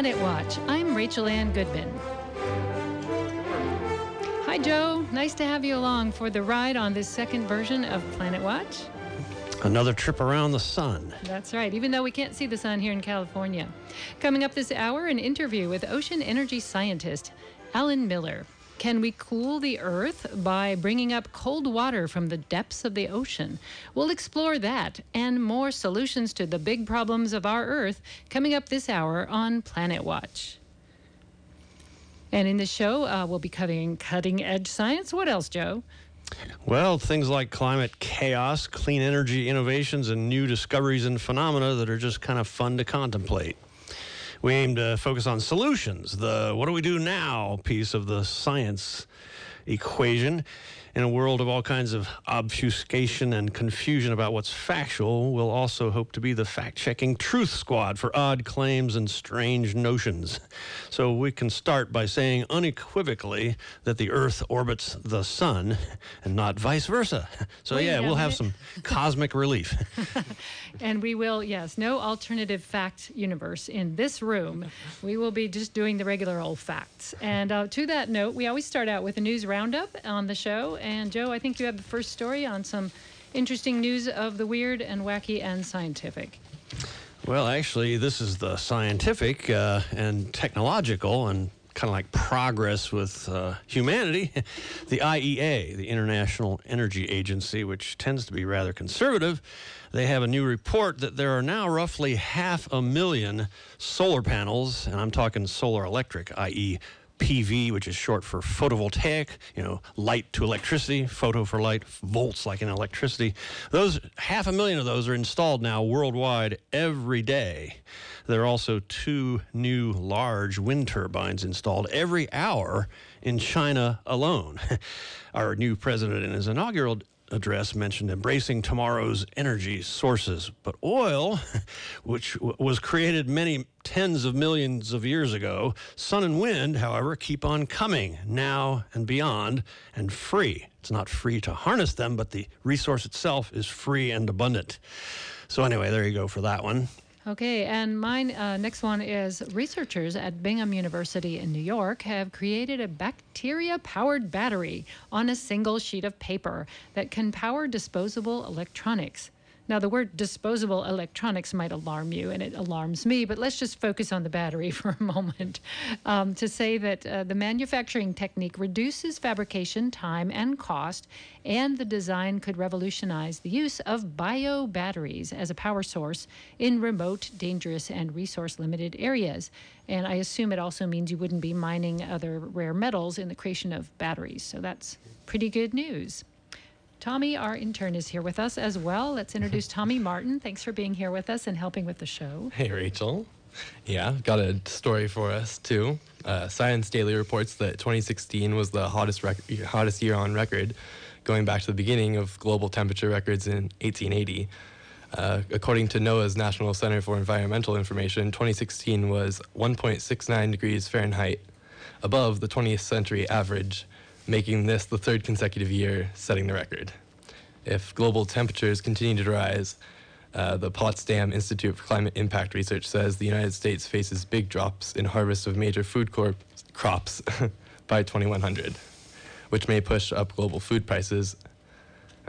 Planet Watch. I'm Rachel Ann Goodman. Hi, Joe. Nice to have you along for the ride on this second version of Planet Watch. Another trip around the sun. That's right, even though we can't see the sun here in California. Coming up this hour, an interview with ocean energy scientist Alan Miller. Can we cool the Earth by bringing up cold water from the depths of the ocean? We'll explore that and more solutions to the big problems of our Earth coming up this hour on Planet Watch. And in the show, uh, we'll be covering cutting edge science. What else, Joe? Well, things like climate chaos, clean energy innovations, and new discoveries and phenomena that are just kind of fun to contemplate. We aim to focus on solutions, the what do we do now piece of the science equation. In a world of all kinds of obfuscation and confusion about what's factual, we'll also hope to be the fact checking truth squad for odd claims and strange notions. So we can start by saying unequivocally that the Earth orbits the Sun and not vice versa. So, Wait yeah, we'll have some cosmic relief. And we will, yes, no alternative fact universe in this room. We will be just doing the regular old facts. And uh, to that note, we always start out with a news roundup on the show. And Joe, I think you have the first story on some interesting news of the weird and wacky and scientific. Well, actually, this is the scientific uh, and technological and kind of like progress with uh, humanity. The IEA, the International Energy Agency, which tends to be rather conservative, they have a new report that there are now roughly half a million solar panels, and I'm talking solar electric, i.e., PV, which is short for photovoltaic, you know, light to electricity, photo for light, volts like in electricity. Those half a million of those are installed now worldwide every day. There are also two new large wind turbines installed every hour in China alone. Our new president in his inaugural address mentioned embracing tomorrow's energy sources. But oil, which w- was created many tens of millions of years ago, sun and wind, however, keep on coming now and beyond and free. It's not free to harness them, but the resource itself is free and abundant. So, anyway, there you go for that one. Okay, and my uh, next one is researchers at Binghamton University in New York have created a bacteria powered battery on a single sheet of paper that can power disposable electronics. Now, the word disposable electronics might alarm you, and it alarms me, but let's just focus on the battery for a moment um, to say that uh, the manufacturing technique reduces fabrication time and cost, and the design could revolutionize the use of bio batteries as a power source in remote, dangerous, and resource limited areas. And I assume it also means you wouldn't be mining other rare metals in the creation of batteries. So that's pretty good news. Tommy, our intern, is here with us as well. Let's introduce Tommy Martin. Thanks for being here with us and helping with the show. Hey, Rachel. Yeah, got a story for us too. Uh, Science Daily reports that 2016 was the hottest rec- hottest year on record, going back to the beginning of global temperature records in 1880. Uh, according to NOAA's National Center for Environmental Information, 2016 was 1.69 degrees Fahrenheit above the 20th century average, making this the third consecutive year setting the record. If global temperatures continue to rise, uh, the Potsdam Institute for Climate Impact Research says the United States faces big drops in harvest of major food corp- crops by 2100, which may push up global food prices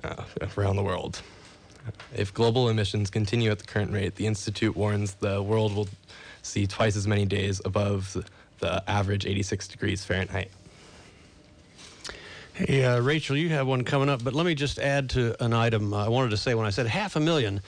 uh, around the world. If global emissions continue at the current rate, the Institute warns the world will see twice as many days above the average 86 degrees Fahrenheit. Hey, uh, Rachel, you have one coming up, but let me just add to an item uh, I wanted to say when I said half a million.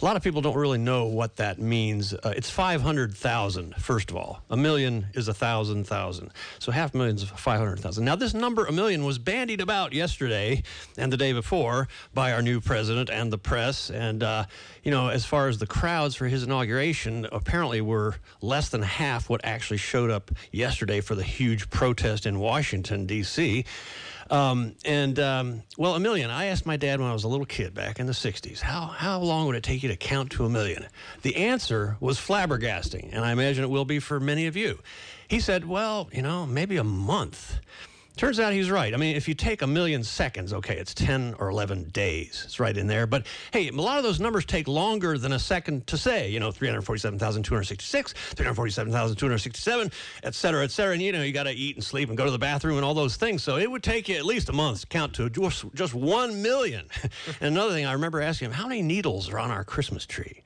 A lot of people don't really know what that means. Uh, it's 500,000, first of all. A million is a thousand thousand. So half a million is 500,000. Now, this number, a million, was bandied about yesterday and the day before by our new president and the press. And, uh, you know, as far as the crowds for his inauguration, apparently were less than half what actually showed up yesterday for the huge protest in Washington, D.C. Um, and um, well, a million. I asked my dad when I was a little kid back in the '60s, how how long would it take you to count to a million? The answer was flabbergasting, and I imagine it will be for many of you. He said, "Well, you know, maybe a month." Turns out he's right. I mean, if you take a million seconds, okay, it's 10 or 11 days. It's right in there. But hey, a lot of those numbers take longer than a second to say. You know, 347,266, 347,267, et cetera, et cetera. And, you know, you got to eat and sleep and go to the bathroom and all those things. So it would take you at least a month to count to just, just 1 million. and another thing, I remember asking him, how many needles are on our Christmas tree?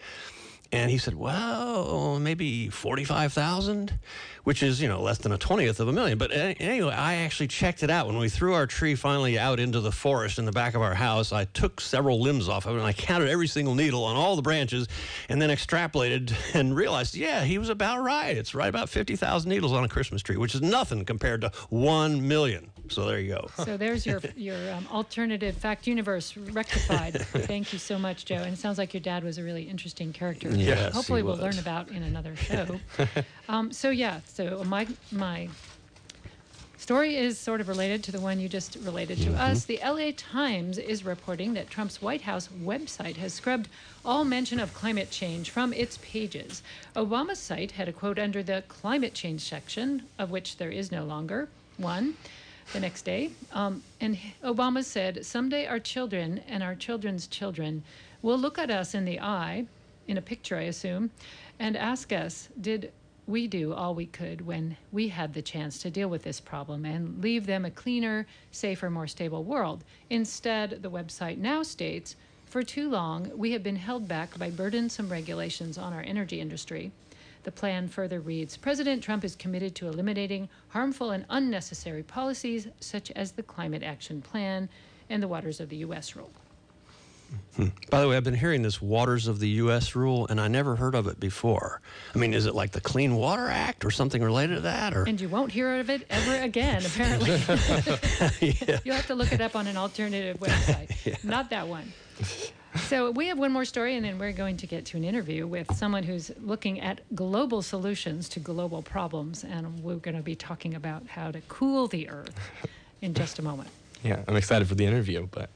And he said, well, maybe 45,000, which is, you know, less than a 20th of a million. But eh, anyway, I actually checked it out. When we threw our tree finally out into the forest in the back of our house, I took several limbs off of it and I counted every single needle on all the branches and then extrapolated and realized, yeah, he was about right. It's right about 50,000 needles on a Christmas tree, which is nothing compared to 1 million. So there you go. So there's your your um, alternative fact universe rectified. Thank you so much, Joe. And it sounds like your dad was a really interesting character. Yes, Hopefully, he we'll was. learn about in another show. um, so yeah. So my my story is sort of related to the one you just related to us. The LA Times is reporting that Trump's White House website has scrubbed all mention of climate change from its pages. Obama's site had a quote under the climate change section, of which there is no longer one the next day. Um, and Obama said, Someday our children and our children's children will look at us in the eye, in a picture, I assume, and ask us, Did we do all we could when we had the chance to deal with this problem and leave them a cleaner, safer, more stable world? Instead, the website now states, For too long, we have been held back by burdensome regulations on our energy industry. The plan further reads President Trump is committed to eliminating harmful and unnecessary policies such as the Climate Action Plan and the Waters of the U.S. rule. Hmm. By the way, I've been hearing this Waters of the U.S. rule, and I never heard of it before. I mean, is it like the Clean Water Act or something related to that? Or And you won't hear of it ever again, apparently. You'll have to look it up on an alternative website. Not that one. So we have one more story, and then we're going to get to an interview with someone who's looking at global solutions to global problems, and we're going to be talking about how to cool the Earth in just a moment. Yeah, I'm excited for the interview, but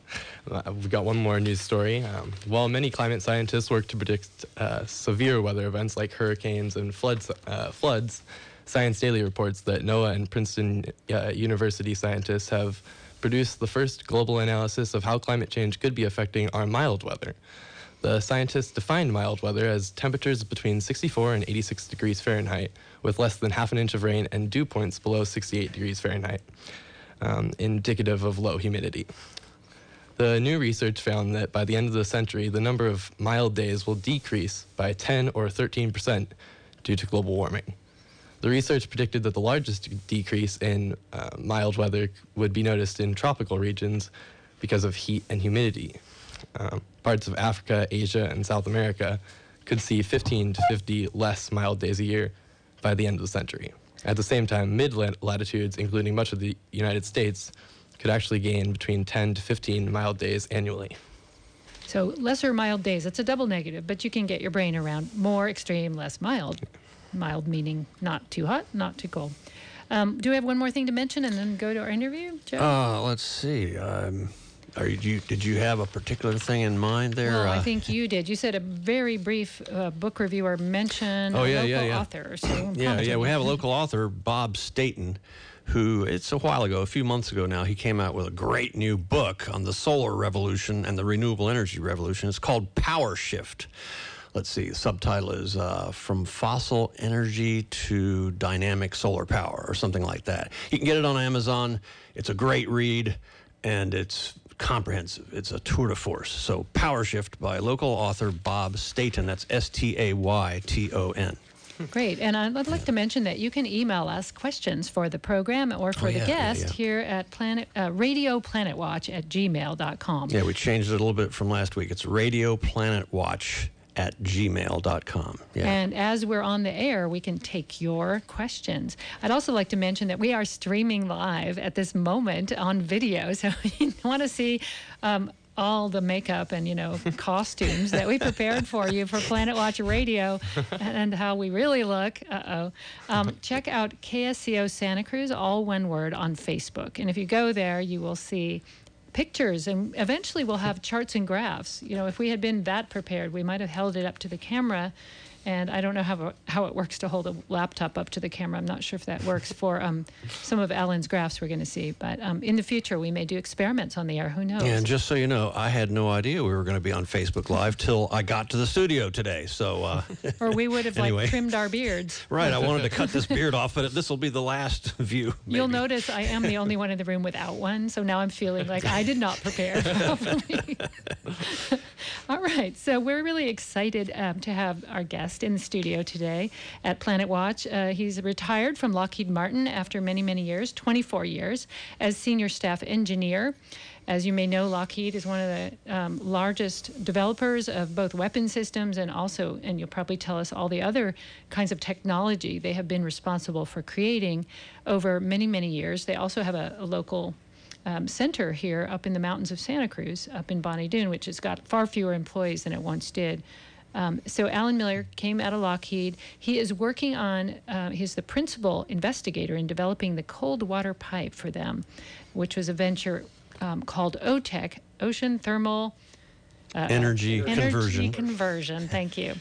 uh, we've got one more news story. Um, while many climate scientists work to predict uh, severe weather events like hurricanes and floods, uh, floods, Science Daily reports that NOAA and Princeton uh, University scientists have produced the first global analysis of how climate change could be affecting our mild weather. The scientists defined mild weather as temperatures between 64 and 86 degrees Fahrenheit, with less than half an inch of rain and dew points below 68 degrees Fahrenheit um, indicative of low humidity. The new research found that by the end of the century, the number of mild days will decrease by 10 or 13 percent due to global warming. The research predicted that the largest decrease in uh, mild weather would be noticed in tropical regions because of heat and humidity. Um, parts of Africa, Asia, and South America could see 15 to 50 less mild days a year by the end of the century. At the same time, mid latitudes, including much of the United States, could actually gain between 10 to 15 mild days annually. So lesser mild days, it's a double negative, but you can get your brain around more extreme, less mild. Mild meaning not too hot, not too cold. Um, do we have one more thing to mention and then go to our interview, Joe? uh, let's see. Um, are you? Did you have a particular thing in mind there? well, I Uh, think you did. You said a very brief uh, book reviewer mentioned Oh, a yeah, local yeah, yeah. author. So Yeah, yeah. We have a local author, Bob Stayton, who it's a while ago, a few months ago now, he came out with a great new book on the solar revolution and the renewable energy revolution. It's called Power Shift. Let's see, the subtitle is uh, From Fossil Energy to Dynamic Solar Power, or something like that. You can get it on Amazon. It's a great read, and it's comprehensive. It's a tour de force. So, Power Shift by local author Bob Stayton. That's S T A Y T O N. Great. And I'd like to mention that you can email us questions for the program or for Oh, the yeah, yeah, guest yeah. here at Planet uh, Radio Planet Watch at gmail.com. Yeah, we changed it a little bit from last week. It's Radio Planet Watch at gmail.com. Yeah. And as we're on the air, we can take your questions. I'd also like to mention that we are streaming live at this moment on video. So you want to see um, all the makeup and, you know, costumes that we prepared for you for Planet Watch Radio and how we really look. Uh oh. Um, check out KSCO Santa Cruz, all one word, on Facebook. And if you go there, you will see pictures and eventually we'll have charts and graphs. You know, if we had been that prepared, we might have held it up to the camera and I don't know how, how it works to hold a laptop up to the camera. I'm not sure if that works for um, some of Alan's graphs we're going to see. But um, in the future, we may do experiments on the air. Who knows? And just so you know, I had no idea we were going to be on Facebook Live till I got to the studio today. So, uh, or we would have anyway. like trimmed our beards. right. I wanted to cut this beard off, but this will be the last view. Maybe. You'll notice I am the only one in the room without one. So now I'm feeling like I did not prepare. All right. So we're really excited um, to have our guest in the studio today at Planet Watch. Uh, he's retired from Lockheed Martin after many, many years 24 years as senior staff engineer. As you may know, Lockheed is one of the um, largest developers of both weapon systems and also, and you'll probably tell us all the other kinds of technology they have been responsible for creating over many, many years. They also have a, a local um, center here up in the mountains of Santa Cruz, up in Bonny Doon, which has got far fewer employees than it once did. Um, so Alan Miller came out of Lockheed. He is working on, uh, he's the principal investigator in developing the cold water pipe for them, which was a venture um, called OTEC, Ocean Thermal uh, energy, energy conversion. conversion. Thank you.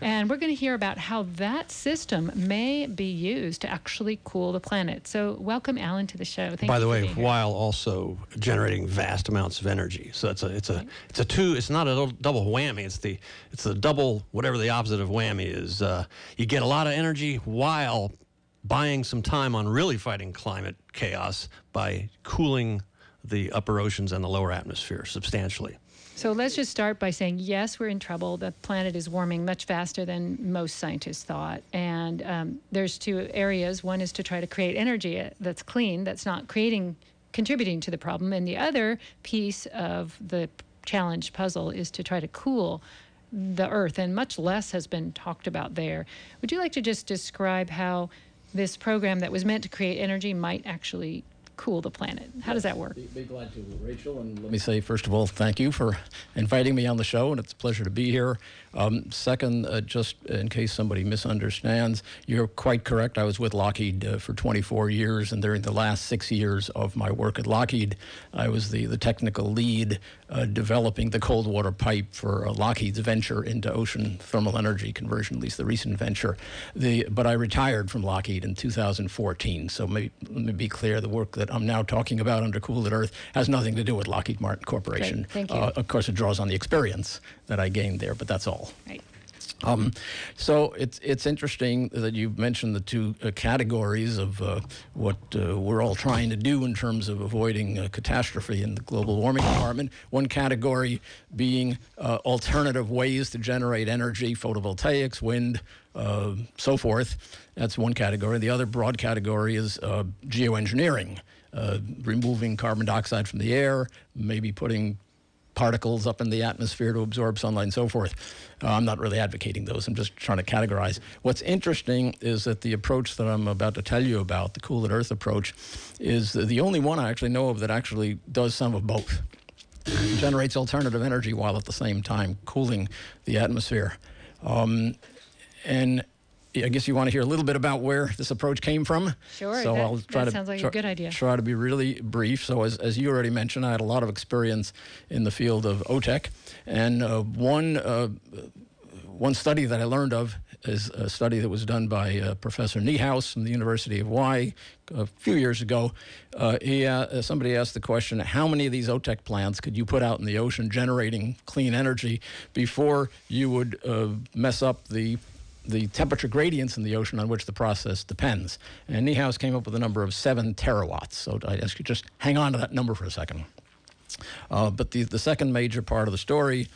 and we're going to hear about how that system may be used to actually cool the planet. So, welcome, Alan, to the show. Thank By the way, while also generating vast amounts of energy. So it's a it's a it's a two. It's not a double whammy. It's the it's the double whatever the opposite of whammy is. Uh, you get a lot of energy while buying some time on really fighting climate chaos by cooling the upper oceans and the lower atmosphere substantially. So let's just start by saying yes, we're in trouble. The planet is warming much faster than most scientists thought, and um, there's two areas. One is to try to create energy that's clean, that's not creating, contributing to the problem, and the other piece of the challenge puzzle is to try to cool the Earth, and much less has been talked about there. Would you like to just describe how this program that was meant to create energy might actually cool the planet. How does that work? Be, be, glad to, Rachel. And let me say, first of all, thank you for inviting me on the show, and it's a pleasure to be here. Um, second, uh, just in case somebody misunderstands, you're quite correct. I was with Lockheed uh, for 24 years, and during the last six years of my work at Lockheed, I was the, the technical lead developing the cold water pipe for uh, Lockheed's venture into ocean thermal energy conversion, at least the recent venture. The, but I retired from Lockheed in 2014, so let me be clear, the work that I'm now talking about under Cool Earth has nothing to do with Lockheed Martin Corporation. Great. Thank you. Uh, of course, it draws on the experience that I gained there, but that's all. Right. Um, so it's it's interesting that you've mentioned the two uh, categories of uh, what uh, we're all trying to do in terms of avoiding uh, catastrophe in the global warming department. One category being uh, alternative ways to generate energy, photovoltaics, wind, uh, so forth. That's one category. The other broad category is geoengineering. removing carbon dioxide from the air, maybe putting particles up in the atmosphere to absorb sunlight and so forth. Uh, I'm not really advocating those. I'm just trying to categorize. What's interesting is that the approach that I'm about to tell you about, the Cool Earth approach, is the only one I actually know of that actually does some of both. generates alternative energy while at the same time cooling the atmosphere. Um, and I guess you want to hear a little bit about where this approach came from. Sure. So that, I'll try to sounds like try, a good idea. Try to be really brief. So as, as you already mentioned, I had a lot of experience in the field of OTEC, and uh, one uh, one study that I learned of is a study that was done by uh, Professor Nihous from the University of Hawaii a few years ago. Uh, he, uh, somebody asked the question, how many of these OTEC plants could you put out in the ocean generating clean energy before you would uh, mess up the the temperature gradients in the ocean on which the process depends. And Nihous came up with a number of seven terawatts. So I ask you just hang on to that number for a second. Uh, but the, the second major part of the story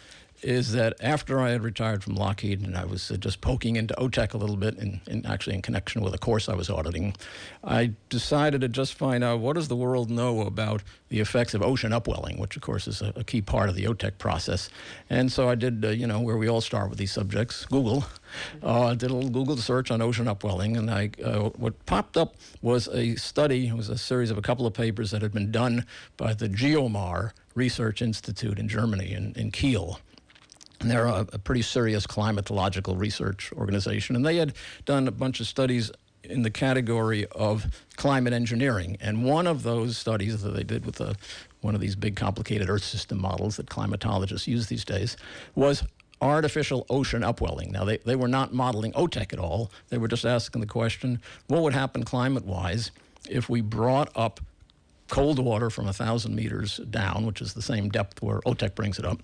is that after I had retired from Lockheed and I was uh, just poking into OTEC a little bit, in, actually in connection with a course I was auditing, I decided to just find out what does the world know about the effects of ocean upwelling, which of course is a, a key part of the OTEC process. And so I did, uh, you know, where we all start with these subjects, Google. Uh, did a little Google search on ocean upwelling, and I, uh, what popped up was a study. It was a series of a couple of papers that had been done by the GEOMAR Research Institute in Germany, in, in Kiel. They're a, a pretty serious climatological research organization, and they had done a bunch of studies in the category of climate engineering. And one of those studies that they did with a, one of these big complicated Earth system models that climatologists use these days was artificial ocean upwelling. Now, they, they were not modeling OTEC at all. They were just asking the question what would happen climate wise if we brought up cold water from 1,000 meters down, which is the same depth where OTEC brings it up?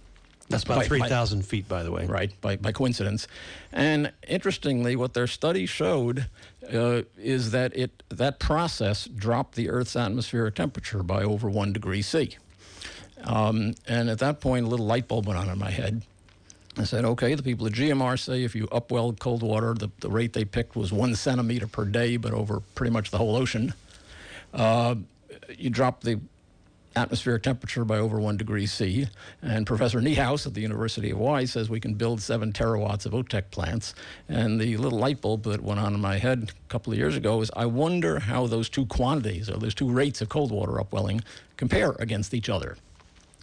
That's about By- by- 3,000 feet, by the way. right, by, by coincidence. And interestingly, what their study showed uh, is that it that process dropped the Earth's atmospheric temperature by over one degree C. Um, and at that point, a little light bulb went on in my head. I said, okay, the people at GEOMAR say if you upwell cold water, the, the rate they picked was one centimeter per day, but over pretty much the whole ocean. Uh, you drop the atmospheric temperature by over one degree C. And Professor Nihous at the University of Hawaii says we can build seven terawatts of OTEC plants. And the little light bulb that went on in my head a couple of years ago is I wonder how those two quantities or those two rates of cold water upwelling compare against each other.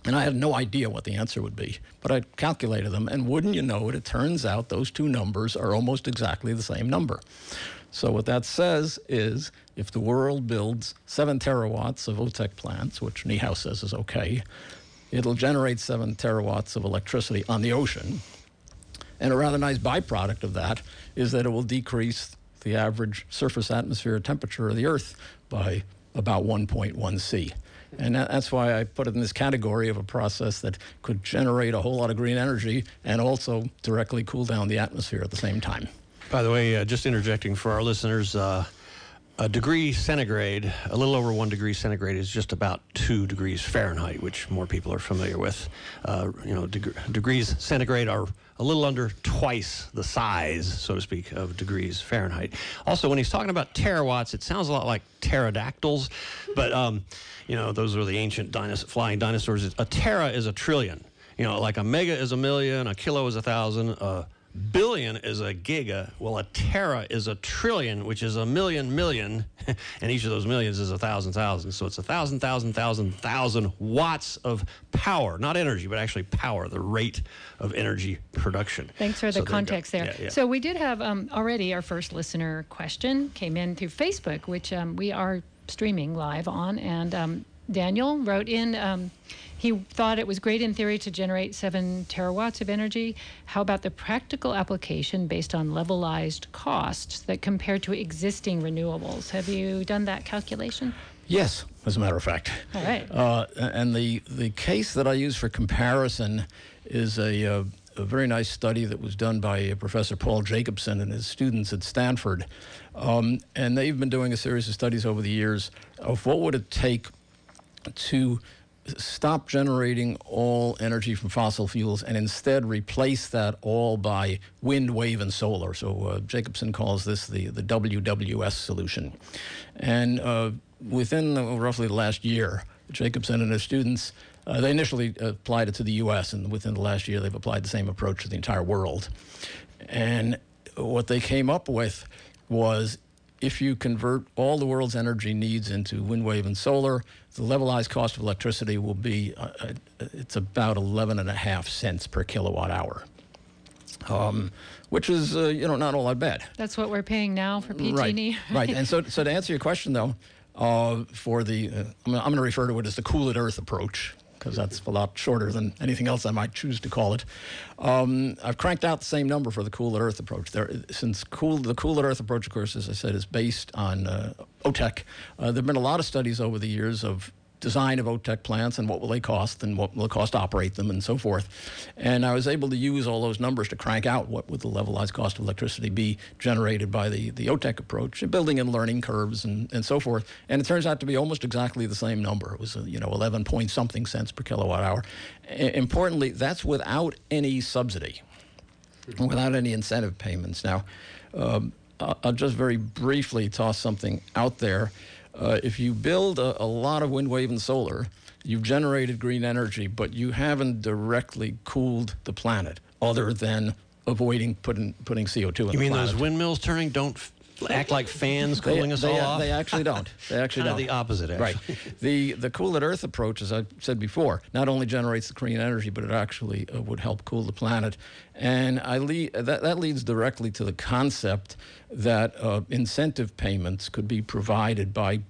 And I had no idea what the answer would be, but I calculated them, and wouldn't you know it, it turns out those two numbers are almost exactly the same number. So what that says is if the world builds seven terawatts of OTEC plants, which Nihous says is okay, it'll generate seven terawatts of electricity on the ocean. And a rather nice byproduct of that is that it will decrease the average surface atmosphere temperature of the Earth by about 1.1 C. And that's why I put it in this category of a process that could generate a whole lot of green energy and also directly cool down the atmosphere at the same time. By the way, uh, just interjecting for our listeners, uh, a degree centigrade, a little over one degree centigrade, is just about two degrees Fahrenheit, which more people are familiar with. Uh, you know, deg- degrees centigrade are a little under twice the size, so to speak, of degrees Fahrenheit. Also, when he's talking about terawatts, it sounds a lot like pterodactyls, but um, you know, those are the ancient dinos- flying dinosaurs. A tera is a trillion. You know, like a mega is a million, a kilo is a thousand, a billion is a giga. Well, a tera is a trillion, which is a million million, and each of those millions is a thousand thousand. So it's a thousand thousand thousand thousand watts of power, not energy, but actually power, the rate of energy production. Thanks for So the there context there. Yeah, yeah. So we did have um, already our first listener question came in through Facebook, which um, we are streaming live on, and um, Daniel wrote in. He thought it was great in theory to generate seven terawatts of energy. How about the practical application based on levelized costs that compare to existing renewables? Have you done that calculation? Yes, as a matter of fact. All right. Uh, and the, the case that I use for comparison is a, uh, a very nice study that was done by uh, Professor Paul Jacobson and his students at Stanford. Um, and they've been doing a series of studies over the years of what would it take to stop generating all energy from fossil fuels and instead replace that all by wind, wave, and solar. So uh, Jacobson calls this the, the WWS solution. And uh, within uh, roughly the last year, Jacobson and his students, uh, they initially applied it to the U.S., and within the last year, they've applied the same approach to the entire world. And what they came up with was if you convert all the world's energy needs into wind, wave, and solar, the levelized cost of electricity will be uh, uh, it's about 11 and a half cents per kilowatt hour, um, which is uh, you know not all that bad. That's what we're paying now for PG&E. Right, right. And so, so to answer your question, though, uh, for the, uh, I'm going to refer to it as the cool at earth approach because that's a lot shorter than anything else I might choose to call it. Um, I've cranked out the same number for the cool earth approach. There, since cool, the cool earth approach, of course, as I said, is based on uh, OTEC. Uh, there have been a lot of studies over the years of design of OTEC plants and what will they cost and what will it cost to operate them and so forth. And I was able to use all those numbers to crank out what would the levelized cost of electricity be generated by the, the OTEC approach, building in learning curves and, and so forth. And it turns out to be almost exactly the same number. It was, you know, 11 point something cents per kilowatt hour. Importantly, that's without any subsidy, without any incentive payments. Now, um, I'll just very briefly toss something out there. Uh, if you build a, a lot of wind, wave, and solar, you've generated green energy, but you haven't directly cooled the planet, other than avoiding putting putting CO2 in. You the mean planet. those windmills turning don't act like fans They- cooling us they, all off? They actually don't. They actually don't. the opposite, Right. The the cool at Earth approach, as I said before, not only generates the green energy, but it actually uh, would help cool the planet. And I lead, that that leads directly to the concept that uh, incentive payments could be provided by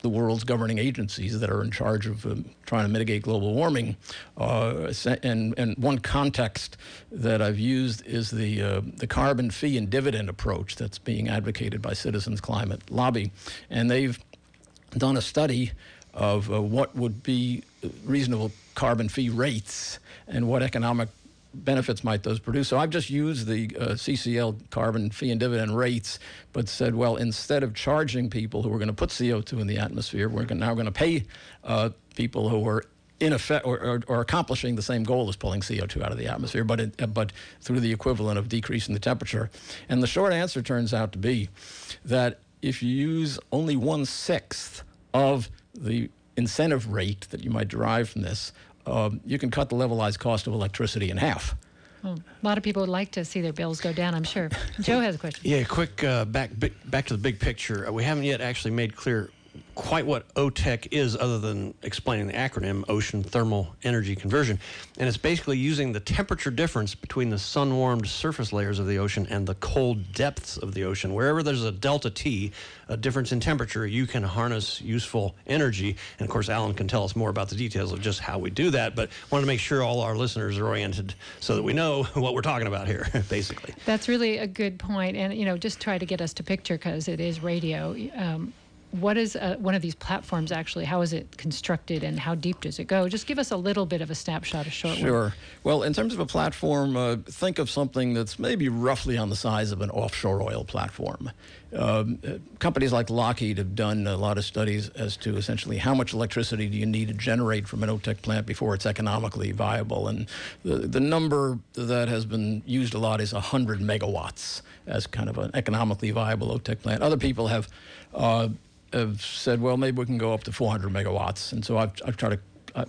the world's governing agencies that are in charge of um, trying to mitigate global warming. Uh, and, and one context that I've used is the, uh, the carbon fee and dividend approach that's being advocated by Citizens Climate Lobby. And they've done a study of uh, what would be reasonable carbon fee rates and what economic benefits might those produce? So I've just used the uh, CCL carbon fee and dividend rates, but said, well, instead of charging people who are going to put CO2 in the atmosphere, we're now going to pay uh, people who are in effect or, or, or, accomplishing the same goal as pulling CO2 out of the atmosphere, but it, uh, but through the equivalent of decreasing the temperature. And the short answer turns out to be that if you use only one sixth of the incentive rate that you might derive from this, um, you can cut the levelized cost of electricity in half. Well, a lot of people would like to see their bills go down, I'm sure. Joe has a question. Yeah, quick uh, back back to the big picture. We haven't yet actually made clear quite what OTEC is other than explaining the acronym Ocean Thermal Energy Conversion. And it's basically using the temperature difference between the sun warmed surface layers of the ocean and the cold depths of the ocean. Wherever there's a delta T, a difference in temperature, you can harness useful energy. And of course, Alan can tell us more about the details of just how we do that. But wanted to make sure all our listeners are oriented so that we know what we're talking about here, basically. That's really a good point. And, you know, just try to get us to picture because it is radio. Um, what is one of these platforms actually? How is it constructed and how deep does it go? Just give us a little bit of a snapshot, a short Sure. One. Well, in terms of a platform, uh, think of something that's maybe roughly on the size of an offshore oil platform. Um, uh, companies like Lockheed have done a lot of studies as to essentially how much electricity do you need to generate from an OTEC plant before it's economically viable. And the, the number that has been used a lot is 100 megawatts as kind of an economically viable OTEC plant. Other people have uh, have said, well, maybe we can go up to 400 megawatts. And so I've, I've tried to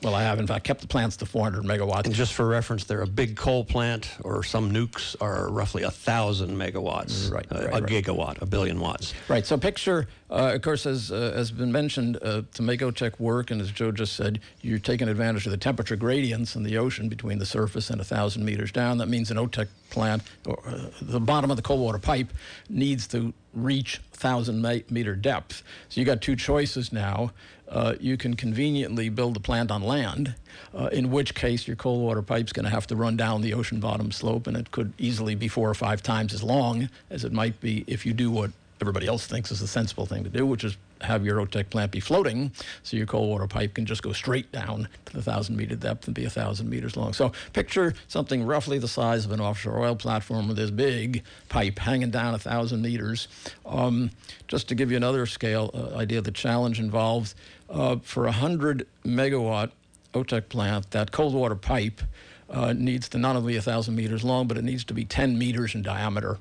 well, I have in fact kept the plants to 400 megawatts. And just for reference, there a big coal plant or some nukes are roughly a thousand megawatts, right, uh, right, a right. gigawatt, a billion watts. Right. So picture, uh, of course, as uh, has been mentioned, uh, to make OTEC work, and as Joe just said, you're taking advantage of the temperature gradients in the ocean between the surface and a thousand meters down. That means an OTEC plant, or uh, the bottom of the cold water pipe, needs to reach thousand meter depth. So you got two choices now. Uh, you can conveniently build a plant on land, uh, in which case your cold water pipe's going to have to run down the ocean bottom slope, and it could easily be four or five times as long as it might be if you do what everybody else thinks is the sensible thing to do, which is have your OTEC plant be floating, so your cold water pipe can just go straight down to the thousand meter depth and be a thousand meters long. So picture something roughly the size of an offshore oil platform with this big pipe hanging down a thousand meters. Um, just to give you another scale uh, idea, the challenge involves uh, for a hundred megawatt OTEC plant, that cold water pipe uh, needs to not only be a thousand meters long, but it needs to be 10 meters in diameter.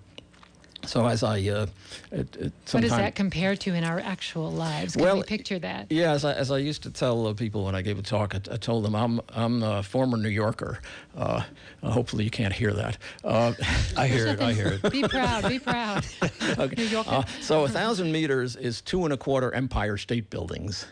So as I, uh, it, it what does that compare to in our actual lives? Can well, we picture that? Yeah, as I, as I used to tell uh, people when I gave a talk, I, I, told them I'm I'm a former New Yorker. Uh, hopefully you can't hear that. Uh, I hear it. I hear it. Be proud. Be proud. okay. New Yorker. Uh, so a thousand meters is two and a quarter Empire State Buildings,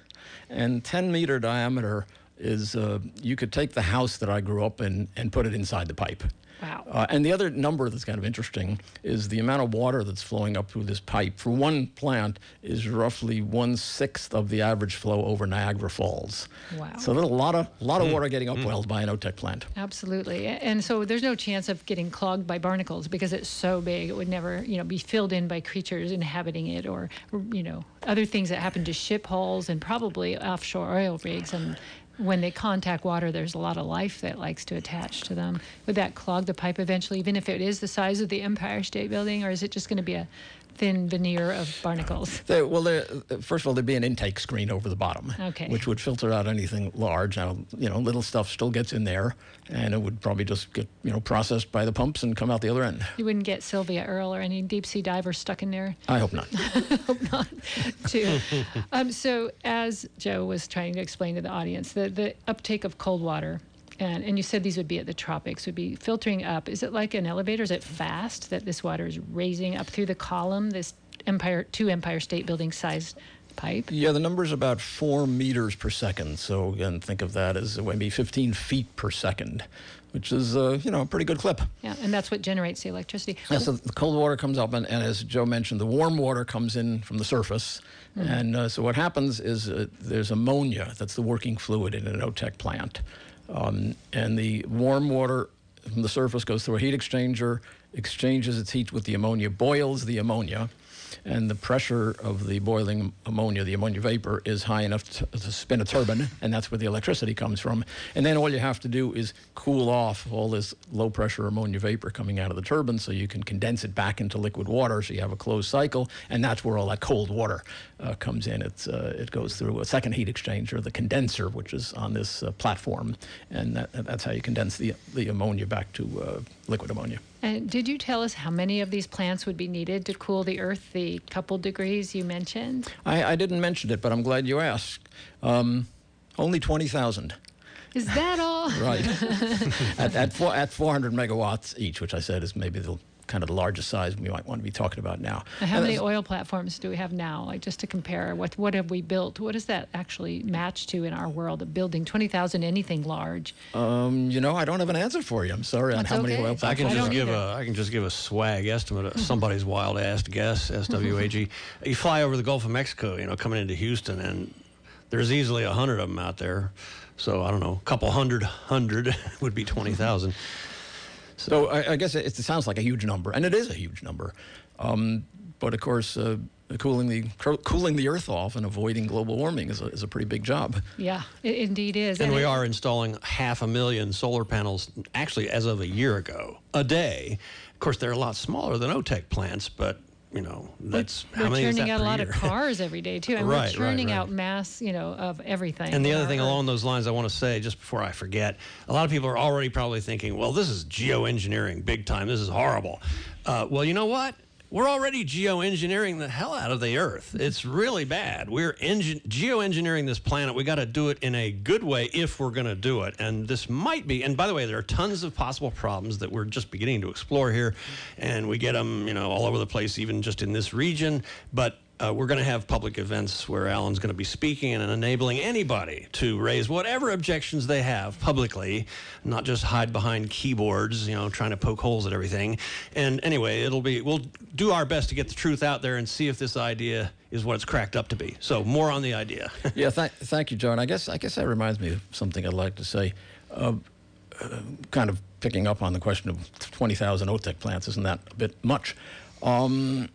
and 10 meter diameter is uh, you could take the house that I grew up in and put it inside the pipe. Wow. Uh, and the other number that's kind of interesting is the amount of water that's flowing up through this pipe for one plant is roughly one sixth of the average flow over Niagara Falls. Wow. So a lot of lot of mm. water getting up mm. by an OTEC plant. Absolutely. And so there's no chance of getting clogged by barnacles because it's so big. It would never, you know, be filled in by creatures inhabiting it or, you know, other things that happen to ship hulls and probably offshore oil rigs and when they contact water, there's a lot of life that likes to attach to them. Would that clog the pipe eventually, even if it is the size of the Empire State Building, or is it just going to be a thin veneer of barnacles? They, well, first of all, there'd be an intake screen over the bottom, okay. which would filter out anything large. Now, you know, little stuff still gets in there, and it would probably just get you know processed by the pumps and come out the other end. You wouldn't get Sylvia Earle or any deep sea divers stuck in there. I hope not. hope not. Too. um, so, as Joe was trying to explain to the audience, the the uptake of cold water and, and you said these would be at the tropics, would be filtering up. Is it like an elevator? Is it fast that this water is raising up through the column, this Empire, two Empire State Building sized pipe. Yeah, the number is about four meters per second. So again, think of that as maybe 15 feet per second, which is uh, you know a pretty good clip. Yeah, and that's what generates the electricity. Yeah, so the cold water comes up, and, and as Joe mentioned, the warm water comes in from the surface. And uh, so what happens is uh, there's ammonia, that's the working fluid in an OTEC plant. Um, and the warm water from the surface goes through a heat exchanger, exchanges its heat with the ammonia, boils the ammonia. And the pressure of the boiling ammonia, the ammonia vapor, is high enough to, to spin a turbine, and that's where the electricity comes from. And then all you have to do is cool off all this low pressure ammonia vapor coming out of the turbine so you can condense it back into liquid water so you have a closed cycle, and that's where all that cold water uh, comes in. It's, uh, it goes through a second heat exchanger, the condenser, which is on this uh, platform, and that, that's how you condense the, the ammonia back to uh, liquid ammonia. And did you tell us how many of these plants would be needed to cool the Earth the couple degrees you mentioned? I, I didn't mention it, but I'm glad you asked. Um, only 20,000. Is that all? Right. at, at, four, at 400 megawatts each, which I said is maybe the kind of the largest size we might want to be talking about now. And how And many oil platforms do we have now? Like just to compare, what what have we built? What does that actually match to in our world of building twenty thousand anything large? Um, you know, I don't have an answer for you. I'm sorry on That's how many okay. oil I can just don't give either. a I can just give a swag estimate of somebody's wild ass guess. SWAG. you fly over the Gulf of Mexico, you know, coming into Houston, and there's easily a hundred of them out there. So I don't know, a couple hundred hundred would be twenty thousand. So I, I guess it, it sounds like a huge number, and it is a huge number. Um, but of course, uh, cooling the cooling the Earth off and avoiding global warming is a, is a pretty big job. Yeah, it indeed is. And we it- are installing half a million solar panels, actually, as of a year ago, a day. Of course, they're a lot smaller than OTEC plants, but you know, that's we're how many churning that out a lot year? of cars every day too, and Right, we're right, churning right. out mass, you know, of everything. And the other thing Earth. along those lines, I want to say just before I forget, a lot of people are already probably thinking, well, this is geoengineering big time. This is horrible. Uh, well, you know what? We're already geoengineering the hell out of the Earth. It's really bad. We're engin- geoengineering this planet. We got to do it in a good way if we're going to do it. And this might be. And by the way, there are tons of possible problems that we're just beginning to explore here, and we get them, you know, all over the place, even just in this region. But uh, we're going to have public events where Alan's going to be speaking and enabling anybody to raise whatever objections they have publicly, not just hide behind keyboards, you know, trying to poke holes at everything. And anyway, it'll be we'll do our best to get the truth out there and see if this idea is what it's cracked up to be. So more on the idea. yeah, th- thank you, John. I guess I guess that reminds me of something I'd like to say. Uh, uh, kind of picking up on the question of 20,000 OTEC plants, isn't that a bit much? Um,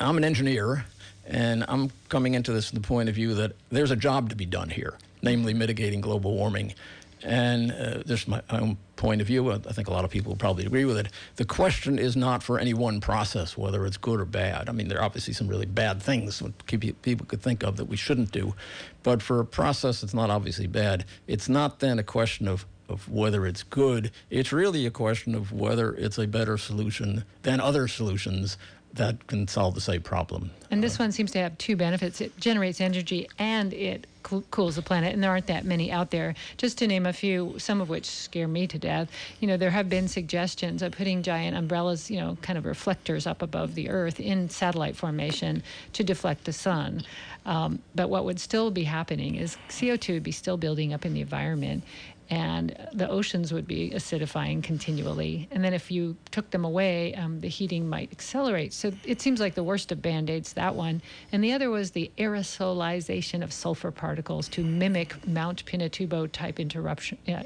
I'm an engineer, and I'm coming into this from the point of view that there's a job to be done here, namely mitigating global warming. And uh, there's my own point of view. I think a lot of people probably agree with it. The question is not for any one process, whether it's good or bad. I mean, there are obviously some really bad things people could think of that we shouldn't do. But for a process that's not obviously bad, it's not then a question of, of whether it's good. It's really a question of whether it's a better solution than other solutions that can solve the same problem. And this one seems to have two benefits. It generates energy and it coo- cools the planet, and there aren't that many out there. Just to name a few, some of which scare me to death. You know, there have been suggestions of putting giant umbrellas, you know, kind of reflectors up above the Earth in satellite formation to deflect the sun. Um, but what would still be happening is CO2 would be still building up in the environment. And the oceans would be acidifying continually. And then if you took them away, um, the heating might accelerate. So it seems like the worst of band aids, that one. And the other was the aerosolization of sulfur particles to mimic Mount Pinatubo type interruption, uh,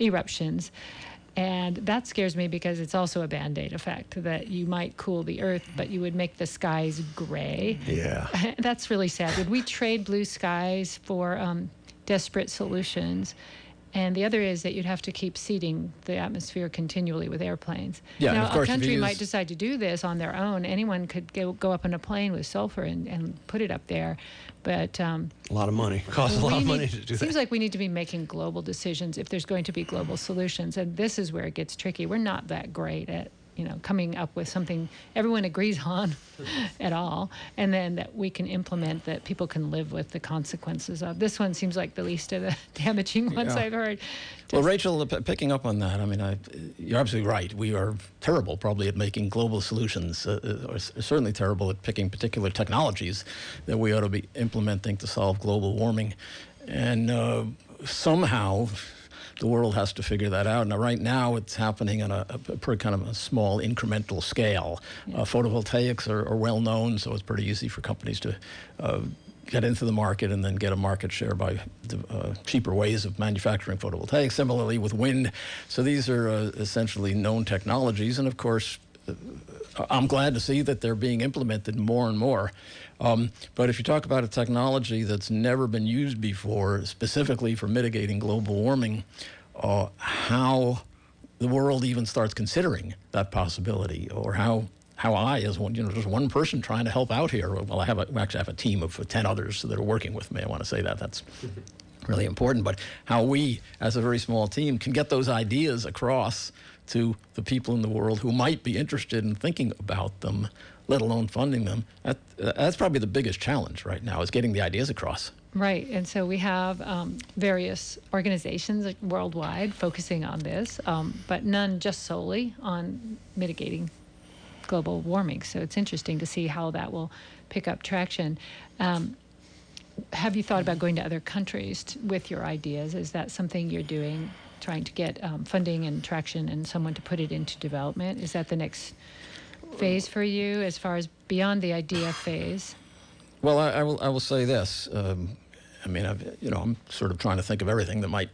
eruptions. And that scares me because it's also a band aid effect that you might cool the earth, but you would make the skies gray. yeah. That's really sad. Would we trade blue skies for um, desperate solutions? And the other is that you'd have to keep seeding the atmosphere continually with airplanes. Yeah, now, of course, a country might decide to do this on their own. Anyone could go, go up in a plane with sulfur and, and put it up there. But um, A lot of money. Costs a lot of need- money to do that. seems like we need to be making global decisions if there's going to be global solutions. And this is where it gets tricky. We're not that great at you know, coming up with something everyone agrees on at all, and then that we can implement that people can live with the consequences of. This one seems like the least of the damaging ones Yeah. I've heard. Well, Rachel, uh, p- picking up on that, I mean, I, you're absolutely right. We are terrible, probably, at making global solutions, uh, uh, or s- certainly terrible at picking particular technologies that we ought to be implementing to solve global warming. And uh, somehow, the world has to figure that out. Now, right now, it's happening on a, a pretty kind of a small incremental scale. Uh, photovoltaics are, are well known, so it's pretty easy for companies to uh, get into the market and then get a market share by the, uh, cheaper ways of manufacturing photovoltaics. Similarly with wind. So these are uh, essentially known technologies, and of course, uh, I'm glad to see that they're being implemented more and more. Um, but if you talk about a technology that's never been used before, specifically for mitigating global warming, uh, how the world even starts considering that possibility, or how how I, as one, you know, just one person trying to help out here. Well, I have a, actually have a team of ten others that are working with me. I want to say that that's really important. But how we, as a very small team, can get those ideas across to the people in the world who might be interested in thinking about them, let alone funding them. That, that's probably the biggest challenge right now is getting the ideas across. Right, and so we have um, various organizations worldwide focusing on this, um, but none just solely on mitigating global warming. So it's interesting to see how that will pick up traction. Um, have you thought about going to other countries t- with your ideas? Is that something you're doing, trying to get um, funding and traction and someone to put it into development? Is that the next phase for you as far as beyond the idea phase? Well, I, I will. I will say this. Um, I mean, I've, you know, I'm sort of trying to think of everything that might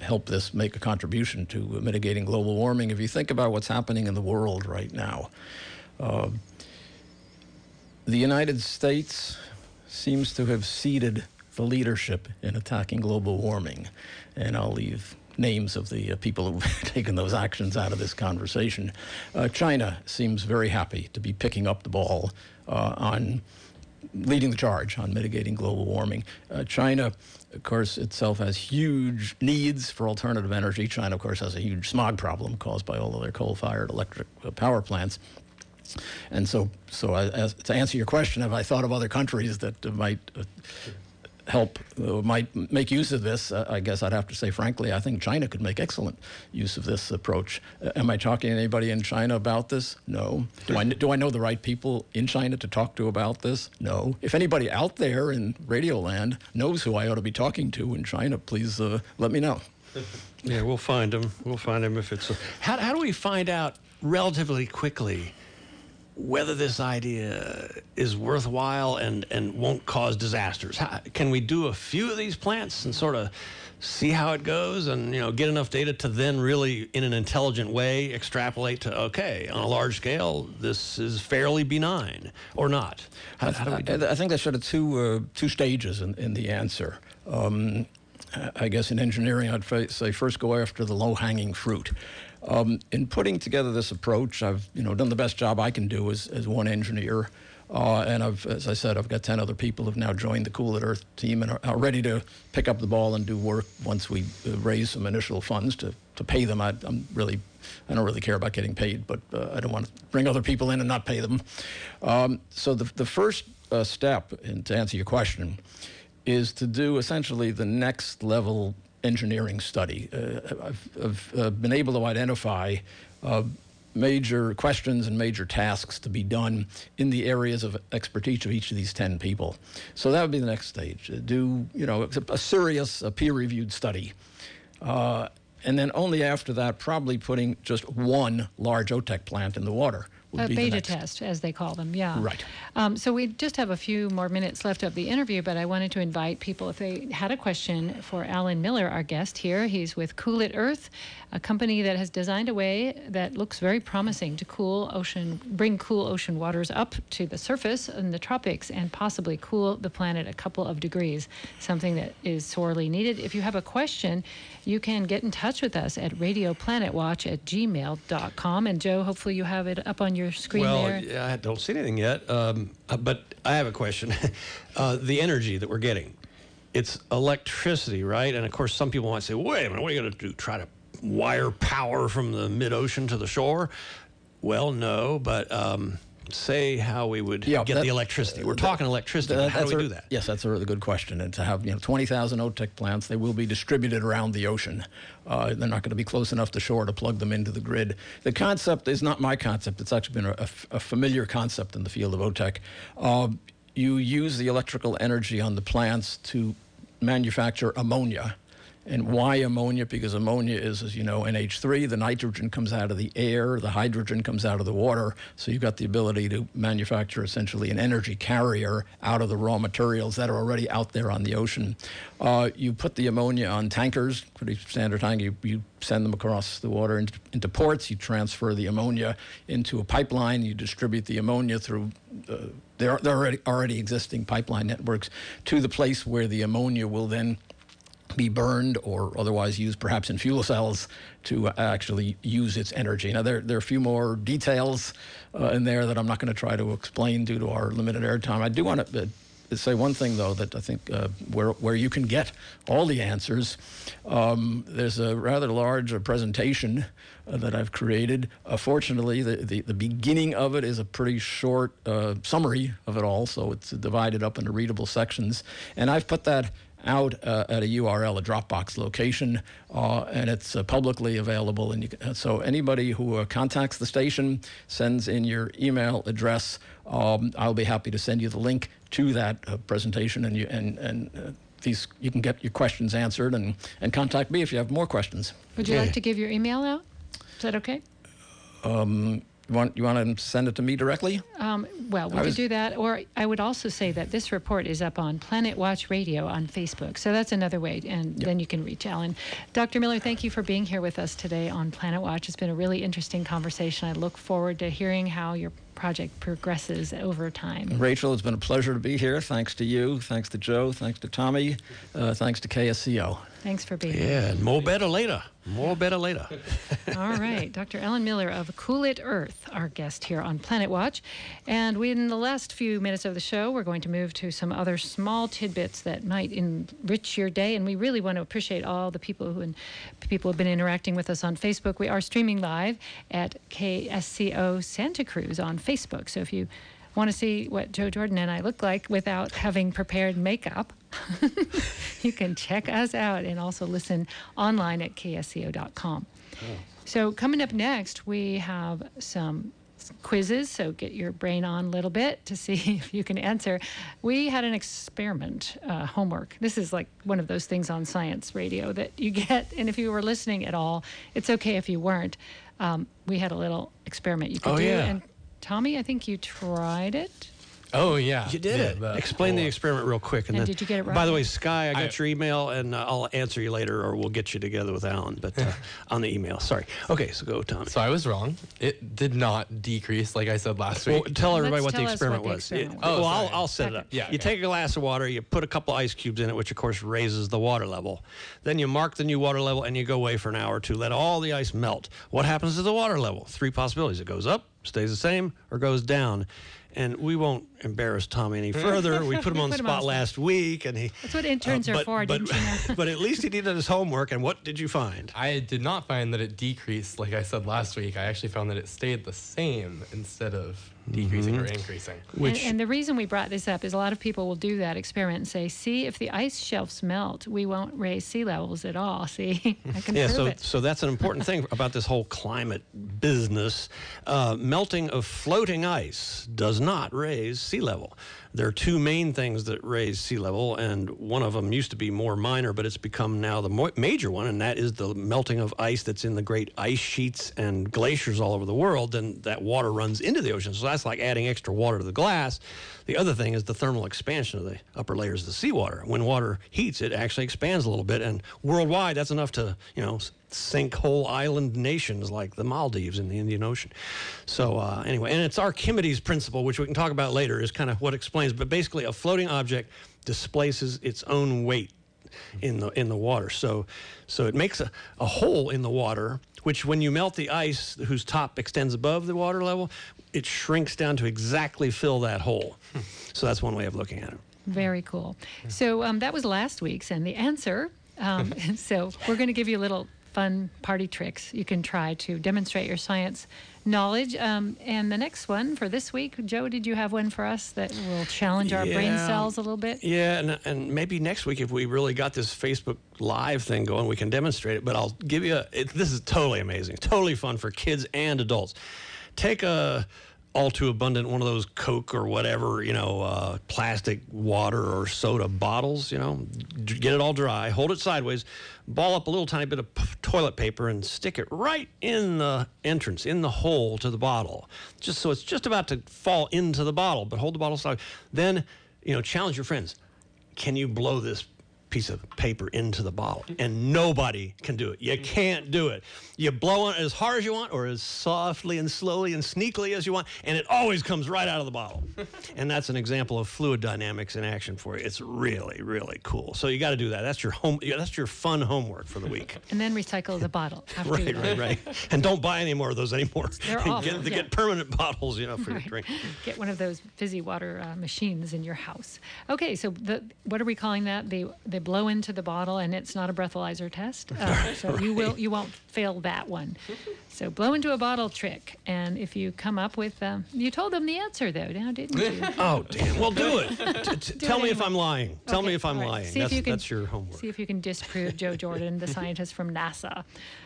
help this make a contribution to mitigating global warming. If you think about what's happening in the world right now, uh, the United States seems to have ceded the leadership in attacking global warming, and I'll leave names of the uh, people who've taken those actions out of this conversation. Uh, China seems very happy to be picking up the ball uh, on leading the charge on mitigating global warming. Uh, China, of course, itself has huge needs for alternative energy. China, of course, has a huge smog problem caused by all of their coal-fired electric power plants. And so, so as, to answer your question, have I thought of other countries that might uh, help, uh, might make use of this? Uh, I guess I'd have to say, frankly, I think China could make excellent use of this approach. Uh, am I talking to anybody in China about this? No. Do I, do I know the right people in China to talk to about this? No. If anybody out there in Radioland knows who I ought to be talking to in China, please uh, let me know. Yeah, we'll find him. We'll find him if it's. A, how, how do we find out relatively quickly whether this idea is worthwhile and, and won't cause disasters? How, can we do a few of these plants and sort of see how it goes and you know get enough data to then really in an intelligent way extrapolate to okay on a large scale this is fairly benign or not how, how do we do I, I think there's sort of two uh, two stages in, in the answer. Um, I- I guess in engineering, I'd say first go after the low-hanging fruit. Um, in putting together this approach, I've you know done the best job I can do as, as one engineer, uh, and I've, as I said, I've got ten other people who've now joined the Cool It Earth team and are, are ready to pick up the ball and do work once we uh, raise some initial funds to to pay them. I, I'm really I don't really care about getting paid, but uh, I don't want to bring other people in and not pay them. Um, so the, the first uh, step, and to answer your question, is to do essentially the next level engineering study. Uh, I've, I've uh, been able to identify uh, major questions and major tasks to be done in the areas of expertise of each of these 10 people. So that would be the next stage. Uh, Do, you know, a, serious, a peer-reviewed study. Uh, and then only after that, probably putting just one large OTEC plant in the water would A be beta test, as they call them, yeah. Right. Um, so we just have a few more minutes left of the interview, but I wanted to invite people if they had a question for Alan Miller, our guest here. He's with Cool It Earth, a company that has designed a way that looks very promising to cool ocean, bring cool ocean waters up to the surface in the tropics, and possibly cool the planet a couple of degrees. Something that is sorely needed. If you have a question, you can get in touch with us at radioplanetwatch at gmail.com. And Joe, hopefully you have it up on your screen well, there. yeah, I don't see anything yet, um, uh, but I have a question. uh, the energy that we're getting, it's electricity, right? And of course, some people might say, wait a minute, what are you going to do? Try to wire power from the mid ocean to the shore? Well, no, but um, say how we would Yeah, get that- the electricity. We're talking electricity. That- how do we a- do that? Yes, that's a really good question. And to have you know 20,000 OTEC plants, they will be distributed around the ocean. Uh, they're not going to be close enough to shore to plug them into the grid. The concept is not my concept. It's actually been a familiar concept in the field of OTEC. Uh, you use the electrical energy on the plants to manufacture ammonia. And why ammonia? Because ammonia is, as you know, NH3. The nitrogen comes out of the air, the hydrogen comes out of the water. So you've got the ability to manufacture essentially an energy carrier out of the raw materials that are already out there on the ocean. Uh, you put the ammonia on tankers, pretty standard tank. You, you send them across the water into, into ports. You transfer the ammonia into a pipeline. You distribute the ammonia through. Uh, there, are already, already existing pipeline networks to the place where the ammonia will then be burned or otherwise used perhaps in fuel cells to uh, actually use its energy. Now, there, there are a few more details uh, in there that I'm not going to try to explain due to our limited airtime. I do want to uh, say one thing, though, that I think uh, where, where you can get all the answers. Um, there's a rather large uh, presentation uh, that I've created. Fortunately, the, the, the beginning of it is a pretty short summary of it all, so it's divided up into readable sections. And I've put that out uh, at a URL, a Dropbox location, uh, and it's uh, publicly available. And you can, so anybody who uh, contacts the station, sends in your email address, um, I'll be happy to send you the link to that uh, presentation, and you and and. Uh, these, you can get your questions answered and, and contact me if you have more questions. Would you Okay. like to give your email out? Is that okay? You want, you want to send it to me directly? Um, well, we I could was- do that. Or I would also say that this report is up on Planet Watch Radio on Facebook. So that's another way. And then you can reach Alan. Dr. Miller, thank you for being here with us today on Planet Watch. It's been a really interesting conversation. I look forward to hearing how your project progresses over time. Rachel, it's been a pleasure to be here. Thanks to you. Thanks to Joe. Thanks to Tommy. Uh, thanks to KSCO. Thanks for being here. Yeah, more better later. More better later. All right. Dr. Alan Miller of Cool It Earth, our guest here on Planet Watch. And we, in the last few minutes of the show, we're going to move to some other small tidbits that might enrich your day. And we really want to appreciate all the people who and people have been interacting with us on Facebook. We are streaming live at KSCO Santa Cruz on Facebook. So if you want to see what Joe Jordan and I look like without having prepared makeup, you can check us out and also listen online at ksco.com. So, coming up next, we have some quizzes. So, get your brain on a little bit to see if you can answer. We had an experiment uh, homework. This is like one of those things on science radio that you get. And if you were listening at all, it's okay if you weren't. Um, we had a little experiment you could Oh, do. yeah. And Tommy, I think you tried it. Oh yeah, You did yeah, it. the Explain the experiment real quick. And then, did you get it right? By the way, Sky, I got I- your email, and uh, I'll answer you later, or we'll get you together with Alan. But uh, on the email, sorry. Okay, so go, Tommy. So I was wrong. It did not decrease like I said last week. Well, week. tell everybody Let's what the tell us what experiment the was. experiment It- was. Oh, well, I'll. I'll set it up. Yeah, you okay. take a glass of water, you put a couple ice cubes in it, which of course raises the water level. Then you mark the new water level, and you go away for an hour or two. Let all the ice melt. What happens to the water level? Three possibilities: it goes up, stays the same, or goes down. And we won't embarrass Tommy any further. We put him on the Put him spot the last week, and he. That's what interns uh, are for, but, didn't you know? but at least he did his homework. And what did you find? I did not find that it decreased like I said last week. I actually found that it stayed the same instead of decreasing or increasing. Which and, and the reason we brought this up is a lot of people will do that experiment and say, see, if the ice shelves melt, we won't raise sea levels at all. See, I can Yeah, prove so it. so that's an important thing about this whole climate business. Uh, melting of floating ice does not raise sea level. There are two main things that raise sea level, and one of them used to be more minor, but it's become now the major one, and that is the melting of ice that's in the great ice sheets and glaciers all over the world. Then that water runs into the ocean, so that's like adding extra water to the glass. The other thing is the thermal expansion of the upper layers of the seawater. When water heats, it actually expands a little bit, and worldwide, that's enough to you know sink whole island nations like the Maldives in the Indian Ocean. So uh, anyway, and it's Archimedes' principle, which we can talk about later, is kind of what explains. But basically, a floating object displaces its own weight in the in the water. So so it makes a, a hole in the water, which when you melt the ice whose top extends above the water level, it shrinks down to exactly fill that hole. so that's one way of looking at it. Very cool. So um, that was last week's, and the answer. Um, so we're going to give you a little fun party tricks you can try to demonstrate your science knowledge. Um, and the next one for this week, Joe, did you have one for us that will challenge our brain cells a little bit? Yeah, and, and maybe next week, if we really got this Facebook Live thing going, we can demonstrate it. But I'll give you a, it, this is totally amazing, totally fun for kids and adults. Take a all too abundant one of those Coke or whatever, you know, uh, plastic water or soda bottles, you know, get it all dry, hold it sideways, ball up a little tiny bit of p- toilet paper and stick it right in the entrance, in the hole to the bottle, just so it's just about to fall into the bottle, but hold the bottle side. Then, you know, challenge your friends. Can you blow this piece of paper into the bottle? And nobody can do it. You can't do it. You blow on it as hard as you want or as softly and slowly and sneakily as you want, and it always comes right out of the bottle. and that's an example of fluid dynamics in action for you. It's really, really cool. So you got to do that. That's your home. yeah, That's your fun homework for the week. And then recycle the bottle. After Right, you right, right. And don't buy any more of those anymore. They're And awful, get, yeah. get permanent bottles, you know, for Right. your drink. Get one of those fizzy water uh, machines in your house. Okay, so the what are we calling that? They they blow into the bottle, and it's not a breathalyzer test. Uh, so you will you won't fail that one. So blow into a bottle trick, and if you come up with, um, you told them the answer though, now didn't you? Oh, damn. Well, do it. T- t- tell it me if. I'm lying. Tell me if I'm right. lying. See if That's, you can- that's your homework. See if you can disprove Joe Jordan, the scientist from NASA.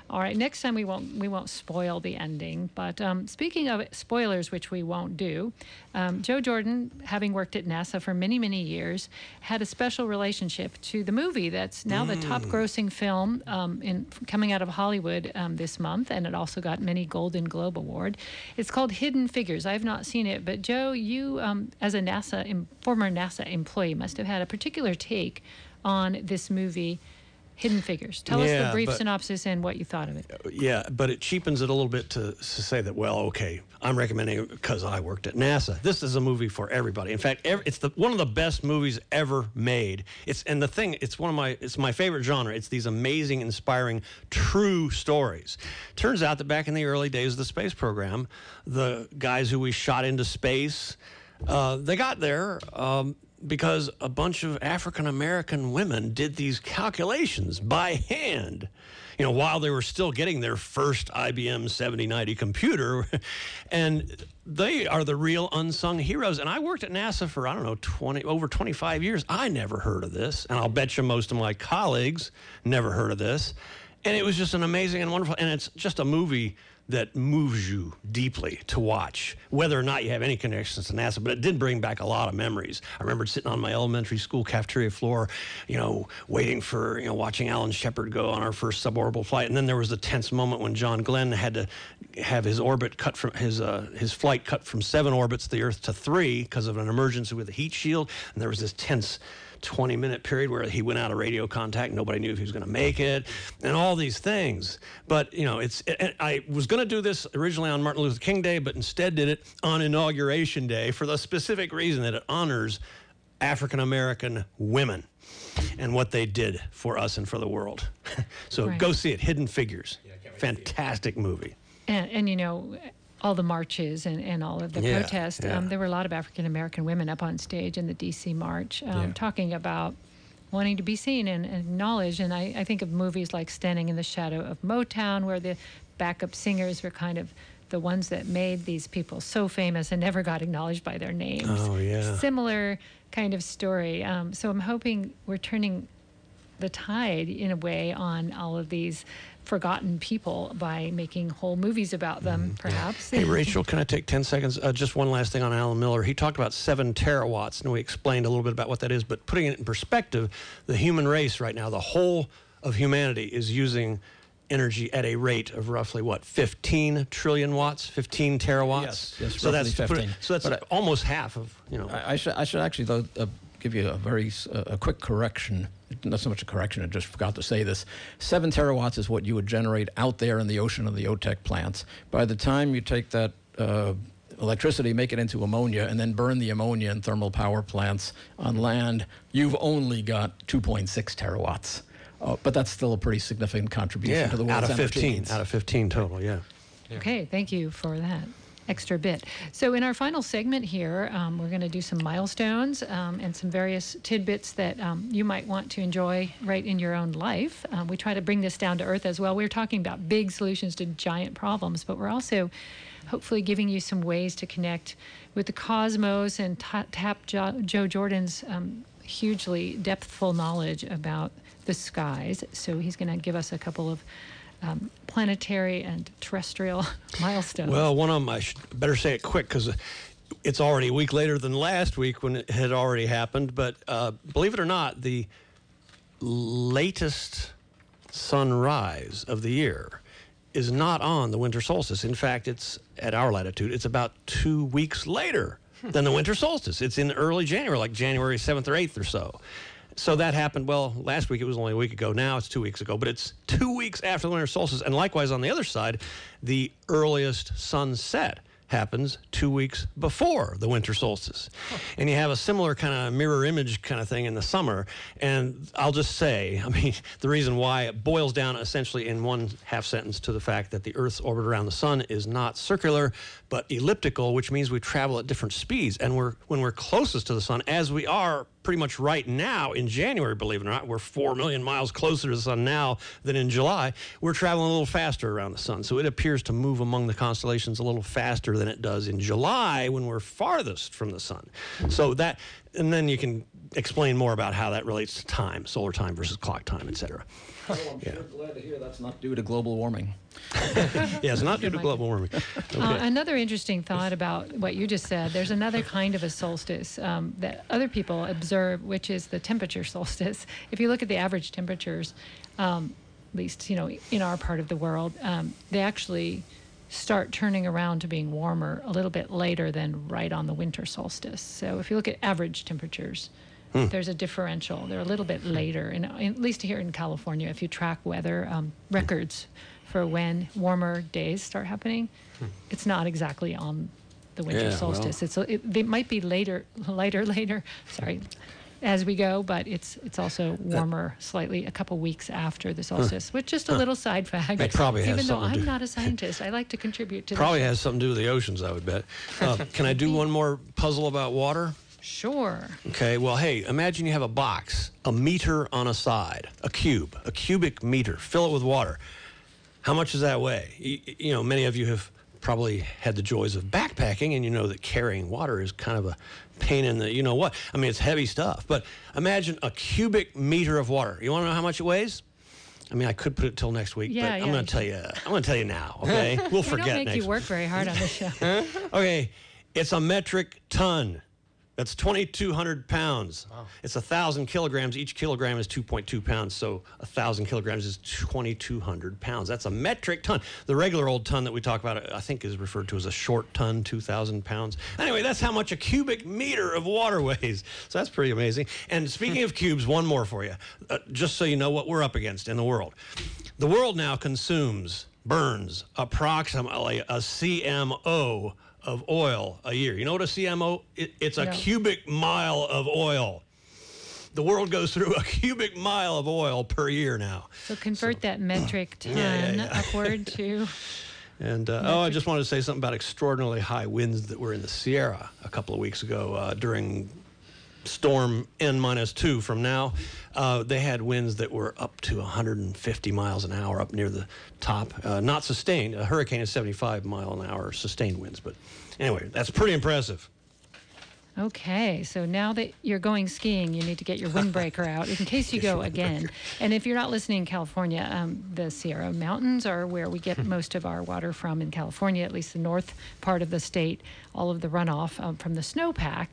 All right, next time we won't we won't spoil the ending. But um, speaking of spoilers, which we won't do, um, Joe Jordan, having worked at NASA for many many years, had a special relationship to the movie that's now the top grossing film um, in coming out of Hollywood um, this month, and it also got many Golden Globe Award. It's called Hidden Figures. I've not seen it, but Joe, you um, as a NASA former NASA employee must have had a particular take on this movie. Hidden Figures. Tell us the brief but- synopsis and what you thought of it. Yeah, but it cheapens it a little bit to, to say that, well, okay, I'm recommending it because I worked at NASA. This is a movie for everybody. In fact, ev it's the one of the best movies ever made. It's and the thing, it's one of my it's my favorite genre. It's these amazing, inspiring, true stories. Turns out that back in the early days of the space program, the guys who we shot into space, uh, they got there. Um, because a bunch of African American women did these calculations by hand, you know, while they were still getting their first IBM 7090 computer. and they are the real unsung heroes. And I worked at NASA for, I don't know, 20, over 25 years. I never heard of this. And I'll bet you most of my colleagues never heard of this. And it was just an amazing and wonderful, and it's just a movie that moves you deeply to watch, whether or not you have any connections to NASA. But it did bring back a lot of memories. I remember sitting on my elementary school cafeteria floor, you know, waiting for, you know, watching Alan Shepard go on our first suborbital flight. And then there was the tense moment when John Glenn had to have his orbit cut from his uh, his flight cut from seven orbits the Earth to three because of an emergency with a heat shield. And there was this tense 20 minute period where he went out of radio contact. Nobody knew if he was going to make it, and all these things. But, you know, it's, and I was going to do this originally on Martin Luther King Day, but instead did it on Inauguration Day for the specific reason that it honors African American women and what they did for us and for the world. so Right. go see it, Hidden Figures. Fantastic movie. And, and you know, all the marches and, and all of the Yeah, protests. yeah. Um, there were a lot of African American women up on stage in the DC March um, Yeah. talking about wanting to be seen and, and acknowledged. And I, I think of movies like Standing in the Shadow of Motown, where the backup singers were kind of the ones that made these people so famous and never got acknowledged by their names. Oh, yeah. Similar kind of story. Um, so I'm hoping we're turning the tide in a way on all of these forgotten people by making whole movies about them, perhaps. Mm-hmm. Hey, Rachel, can I take 10 seconds? Uh, just one last thing on Alan Miller. He talked about seven terawatts, and we explained a little bit about what that is. But putting it in perspective, the human race right now, the whole of humanity is using energy at a rate of roughly what 15 trillion watts 15 terawatts Yes, yes, so that's roughly to put it- 15. so that's But almost half of you know I, I should I should actually though uh, give you a very uh, a quick correction. Not so much a correction. I just forgot to say this. Seven terawatts is what you would generate out there in the ocean of the OTEC plants. By the time you take that. Uh, Electricity, make it into ammonia, and then burn the ammonia in thermal power plants on land. You've only got 2.6 terawatts, uh, but that's still a pretty significant contribution yeah to the out world's of energy 15 needs. out of 15 total yeah Okay, thank you for that. Extra bit. So, in our final segment here, um, we're going to do some milestones um, and some various tidbits that um, you might want to enjoy right in your own life. Um, we try to bring this down to earth as well. We're talking about big solutions to giant problems, but we're also hopefully giving you some ways to connect with the cosmos and ta- tap jo- Joe Jordan's um, hugely depthful knowledge about the skies. So, he's going to give us a couple of um, planetary and terrestrial milestones. Well, one of them, I should better say it quick because it's already a week later than last week when it had already happened. But uh, believe it or not, the latest sunrise of the year is not on the winter solstice. In fact, it's at our latitude, it's about two weeks later than the winter solstice. It's in early January, like January 7th or 8th or so. So that happened. Well, last week it was only a week ago. Now it's two weeks ago, but it's two weeks after the winter solstice. And likewise, on the other side, the earliest sunset happens two weeks before the winter solstice. Huh. And you have a similar kind of mirror image kind of thing in the summer. And I'll just say, I mean, the reason why it boils down essentially in one half sentence to the fact that the Earth's orbit around the sun is not circular, but elliptical, which means we travel at different speeds. And we're when we're closest to the sun, as we are pretty much right now in January, believe it or not, we're 4 million miles closer to the sun now than in July. We're traveling a little faster around the sun. So it appears to move among the constellations a little faster than it does in July when we're farthest from the sun. So that, and then you can explain more about how that relates to time, solar time versus clock time, et cetera. Well, I'm yeah. sure glad to hear that's not due to global warming. yes, not due to global warming. Okay. Uh, another interesting thought about what you just said there's another kind of a solstice um, that other people observe, which is the temperature solstice. If you look at the average temperatures, um, at least you know in our part of the world, um, they actually start turning around to being warmer a little bit later than right on the winter solstice. So if you look at average temperatures, Hmm. There's a differential. They're a little bit later, and at least here in California, if you track weather um, records for when warmer days start happening, hmm. it's not exactly on the winter yeah, solstice. Well. It's it, they might be later, later, later. Sorry, as we go, but it's it's also warmer slightly a couple weeks after the solstice, huh. which just a huh. little side fact. It probably has Even though I'm not a scientist, I like to contribute to. Probably has something to do with the oceans, I would bet. Uh, can I do one more puzzle about water? Sure. Okay, well, hey, imagine you have a box, a meter on a side, a cube, a cubic meter, fill it with water. How much does that weigh? You, you, know, many of you have probably had the joys of backpacking, and you know that carrying water is kind of a pain in the you know what. I mean, it's heavy stuff, but imagine a cubic meter of water. You want to know how much it weighs? I mean, I could put it till next week, yeah, but yeah. I'm going to tell you. I'm going to tell you now. Okay, we'll forget. Don't make you work very hard on the show. okay, it's a metric ton. That's 2,200 pounds. Wow. It's 1,000 kilograms. Each kilogram is 2.2 pounds. So 1,000 kilograms is 2,200 pounds. That's a metric ton. The regular old ton that we talk about, I think, is referred to as a short ton, 2,000 pounds. Anyway, that's how much a cubic meter of water weighs. So that's pretty amazing. And speaking of cubes, one more for you, uh, just so you know what we're up against in the world. The world now consumes, burns approximately a CMO of oil a year. You know what a CMO? It, it's a no. cubic mile of oil. The world goes through a cubic mile of oil per year now. So convert so, that metric ton yeah, yeah, yeah. upward to. And uh, oh, I just wanted to say something about extraordinarily high winds that were in the Sierra a couple of weeks ago uh, during storm N minus two from now. Uh, they had winds that were up to 150 miles an hour up near the top. Uh, not sustained. A hurricane is 75 mile an hour sustained winds, but anyway, that's pretty impressive. Okay, so now that you're going skiing, you need to get your windbreaker out in case you go again. And if you're not listening in California, um, the Sierra Mountains are where we get hmm. most of our water from in California, at least the north part of the state, all of the runoff um, from the snowpack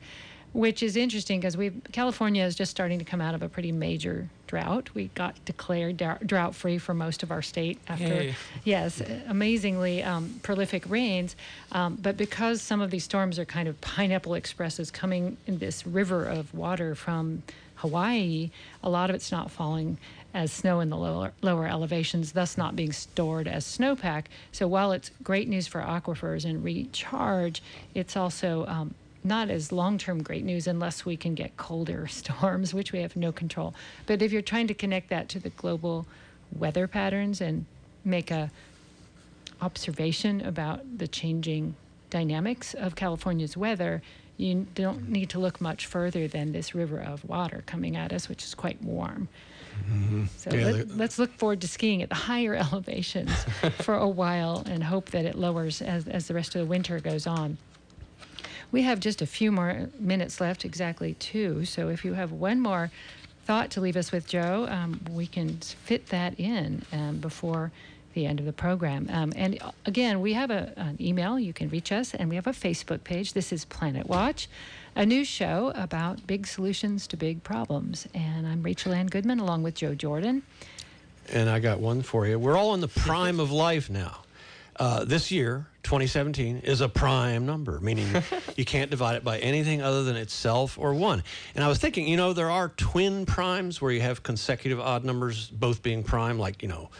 which is interesting because we California is just starting to come out of a pretty major drought. We got declared drought free for most of our state after Yay. yes, amazingly um, prolific rains. Um, but because some of these storms are kind of pineapple expresses coming in this river of water from Hawaii, a lot of it's not falling as snow in the lower, lower elevations, thus not being stored as snowpack. So while it's great news for aquifers and recharge, it's also um, not as long term great news unless we can get colder storms, which we have no control. But if you're trying to connect that to the global weather patterns and make a observation about the changing dynamics of California's weather, you don't need to look much further than this river of water coming at us, which is quite warm. Mm-hmm. So yeah, let, us look forward to skiing at the higher elevations for a while and hope that it lowers as, as the rest of the winter goes on. We have just a few more minutes left, exactly two. So if you have one more thought to leave us with, Joe, um, we can fit that in um, before the end of the program. Um, and uh, again, we have a, an email. You can reach us, and we have a Facebook page. This is Planet Watch, a news show about big solutions to big problems. And I'm Rachel Ann Goodman, along with Joe Jordan. And I got one for you. We're all in the prime of life now. Uh, this year, 2017, is a prime number, meaning you can't divide it by anything other than itself or one. And I was thinking, you know, there are twin primes where you have consecutive odd numbers both being prime, like, you know,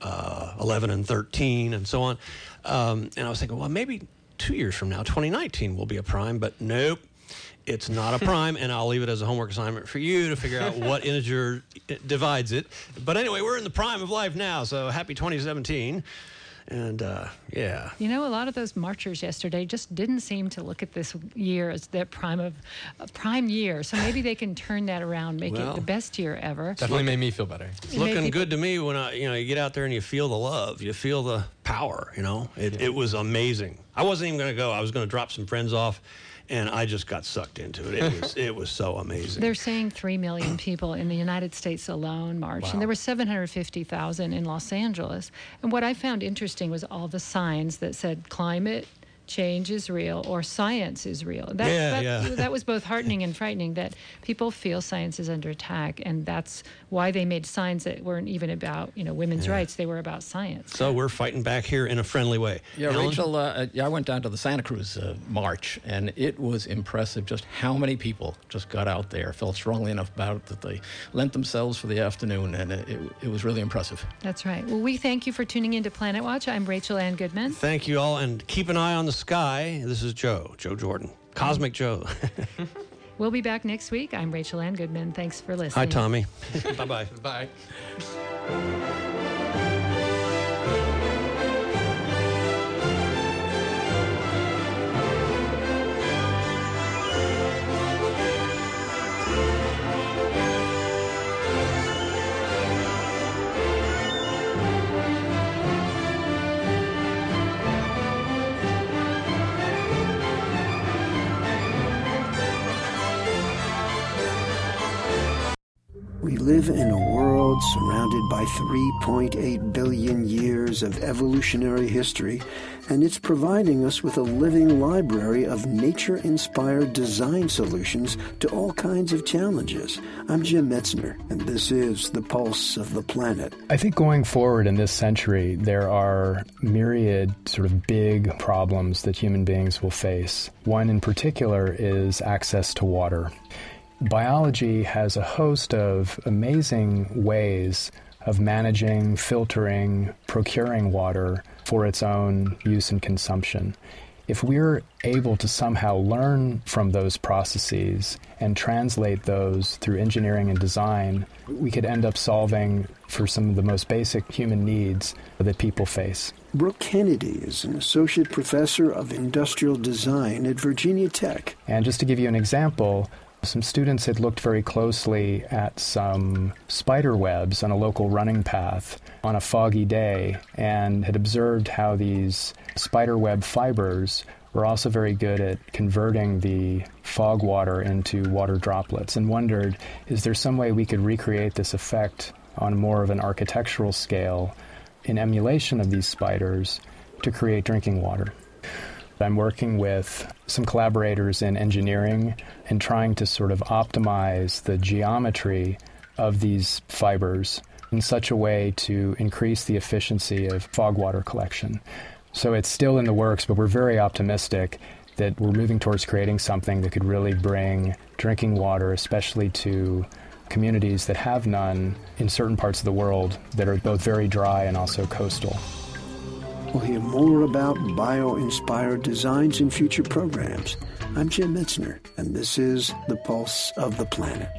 uh, 11 and 13 and so on. Um, and I was thinking, well, maybe two years from now, 2019 will be a prime, but nope. It's not a prime, and I'll leave it as a homework assignment for you to figure out what integer divides it. But anyway, we're in the prime of life now, so happy 2017. And uh, yeah. You know, a lot of those marchers yesterday just didn't seem to look at this year as their prime of uh, prime year. So maybe they can turn that around, make well, it the best year ever. Definitely made me feel better. It's looking good to me when I, you know, you get out there and you feel the love, you feel the power. You know, it, yeah. it was amazing. I wasn't even going to go. I was going to drop some friends off and I just got sucked into it. It was it was so amazing. They're saying three million people in the United States alone marched, wow. and there were seven hundred fifty thousand in Los Angeles. And what I found interesting was all the signs that said climate change is real or science is real. That, yeah, that, yeah. that was both heartening and frightening that people feel science is under attack, and that's why they made signs that weren't even about you know women's yeah. rights; they were about science. So we're fighting back here in a friendly way. Yeah, Alan? Rachel. Uh, yeah, I went down to the Santa Cruz uh, march, and it was impressive just how many people just got out there, felt strongly enough about it that they lent themselves for the afternoon, and it, it, it was really impressive. That's right. Well, we thank you for tuning in to Planet Watch. I'm Rachel Ann Goodman. Thank you all, and keep an eye on the sky. This is Joe, Joe Jordan, Cosmic Joe. we'll be back next week. I'm Rachel Ann Goodman. Thanks for listening. Hi, Tommy. Bye-bye. Bye. live in a world surrounded by 3.8 billion years of evolutionary history, and it's providing us with a living library of nature inspired design solutions to all kinds of challenges. I'm Jim Metzner, and this is The Pulse of the Planet. I think going forward in this century, there are myriad sort of big problems that human beings will face. One in particular is access to water biology has a host of amazing ways of managing, filtering, procuring water for its own use and consumption. If we're able to somehow learn from those processes and translate those through engineering and design, we could end up solving for some of the most basic human needs that people face. Brooke Kennedy is an associate professor of industrial design at Virginia Tech. And just to give you an example, some students had looked very closely at some spider webs on a local running path on a foggy day and had observed how these spider web fibers were also very good at converting the fog water into water droplets and wondered is there some way we could recreate this effect on more of an architectural scale in emulation of these spiders to create drinking water? I'm working with some collaborators in engineering and trying to sort of optimize the geometry of these fibers in such a way to increase the efficiency of fog water collection. So it's still in the works, but we're very optimistic that we're moving towards creating something that could really bring drinking water, especially to communities that have none in certain parts of the world that are both very dry and also coastal. We'll hear more about bio inspired designs in future programs. I'm Jim Metzner, and this is The Pulse of the Planet.